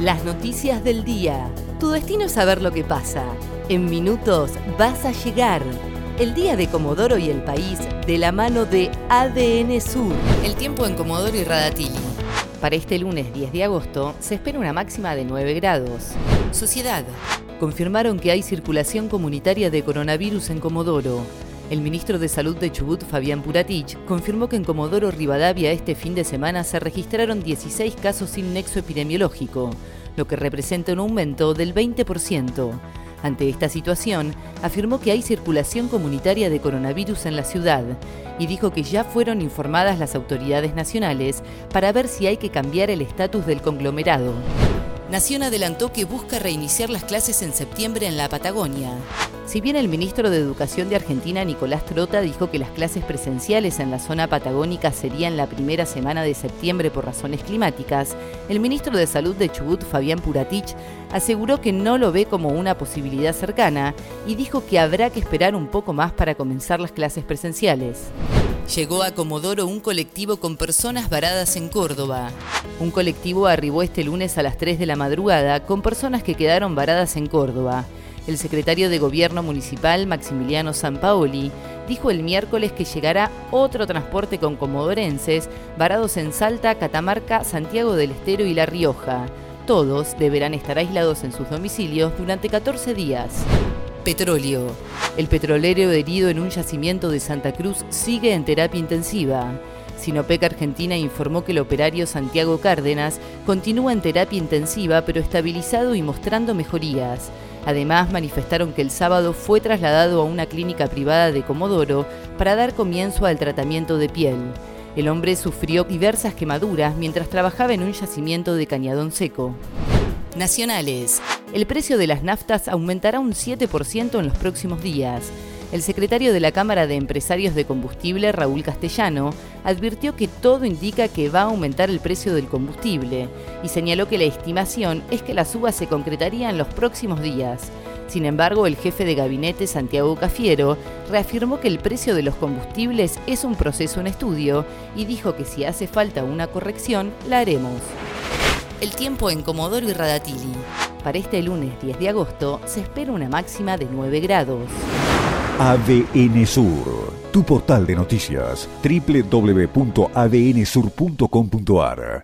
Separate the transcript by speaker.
Speaker 1: Las noticias del día. Tu destino es saber lo que pasa. En minutos vas a llegar. El día de Comodoro y el país de la mano de ADN Sur. El tiempo en Comodoro y Radatili. Para este lunes 10 de agosto se espera una máxima de 9 grados. Sociedad. Confirmaron que hay circulación comunitaria de coronavirus en Comodoro. El ministro de Salud de Chubut, Fabián Puratich, confirmó que en Comodoro Rivadavia este fin de semana se registraron 16 casos sin nexo epidemiológico, lo que representa un aumento del 20%. Ante esta situación, afirmó que hay circulación comunitaria de coronavirus en la ciudad y dijo que ya fueron informadas las autoridades nacionales para ver si hay que cambiar el estatus del conglomerado. Nación adelantó que busca reiniciar las clases en septiembre en la Patagonia. Si bien el ministro de Educación de Argentina, Nicolás Trota, dijo que las clases presenciales en la zona patagónica serían la primera semana de septiembre por razones climáticas, el ministro de Salud de Chubut, Fabián Puratich, aseguró que no lo ve como una posibilidad cercana y dijo que habrá que esperar un poco más para comenzar las clases presenciales. Llegó a Comodoro un colectivo con personas varadas en Córdoba. Un colectivo arribó este lunes a las 3 de la madrugada con personas que quedaron varadas en Córdoba. El secretario de Gobierno Municipal, Maximiliano Sampaoli, dijo el miércoles que llegará otro transporte con comodorenses varados en Salta, Catamarca, Santiago del Estero y La Rioja. Todos deberán estar aislados en sus domicilios durante 14 días. Petróleo. El petrolero herido en un yacimiento de Santa Cruz sigue en terapia intensiva. Sinopec Argentina informó que el operario Santiago Cárdenas continúa en terapia intensiva pero estabilizado y mostrando mejorías. Además, manifestaron que el sábado fue trasladado a una clínica privada de Comodoro para dar comienzo al tratamiento de piel. El hombre sufrió diversas quemaduras mientras trabajaba en un yacimiento de cañadón seco. Nacionales. El precio de las naftas aumentará un 7% en los próximos días. El secretario de la Cámara de Empresarios de Combustible, Raúl Castellano, advirtió que todo indica que va a aumentar el precio del combustible y señaló que la estimación es que la suba se concretaría en los próximos días. Sin embargo, el jefe de gabinete, Santiago Cafiero, reafirmó que el precio de los combustibles es un proceso en estudio y dijo que si hace falta una corrección, la haremos. El tiempo en Comodoro y Radatili. Para este lunes 10 de agosto se espera una máxima de 9 grados.
Speaker 2: ADN Sur, tu portal de noticias, www.adnsur.com.ar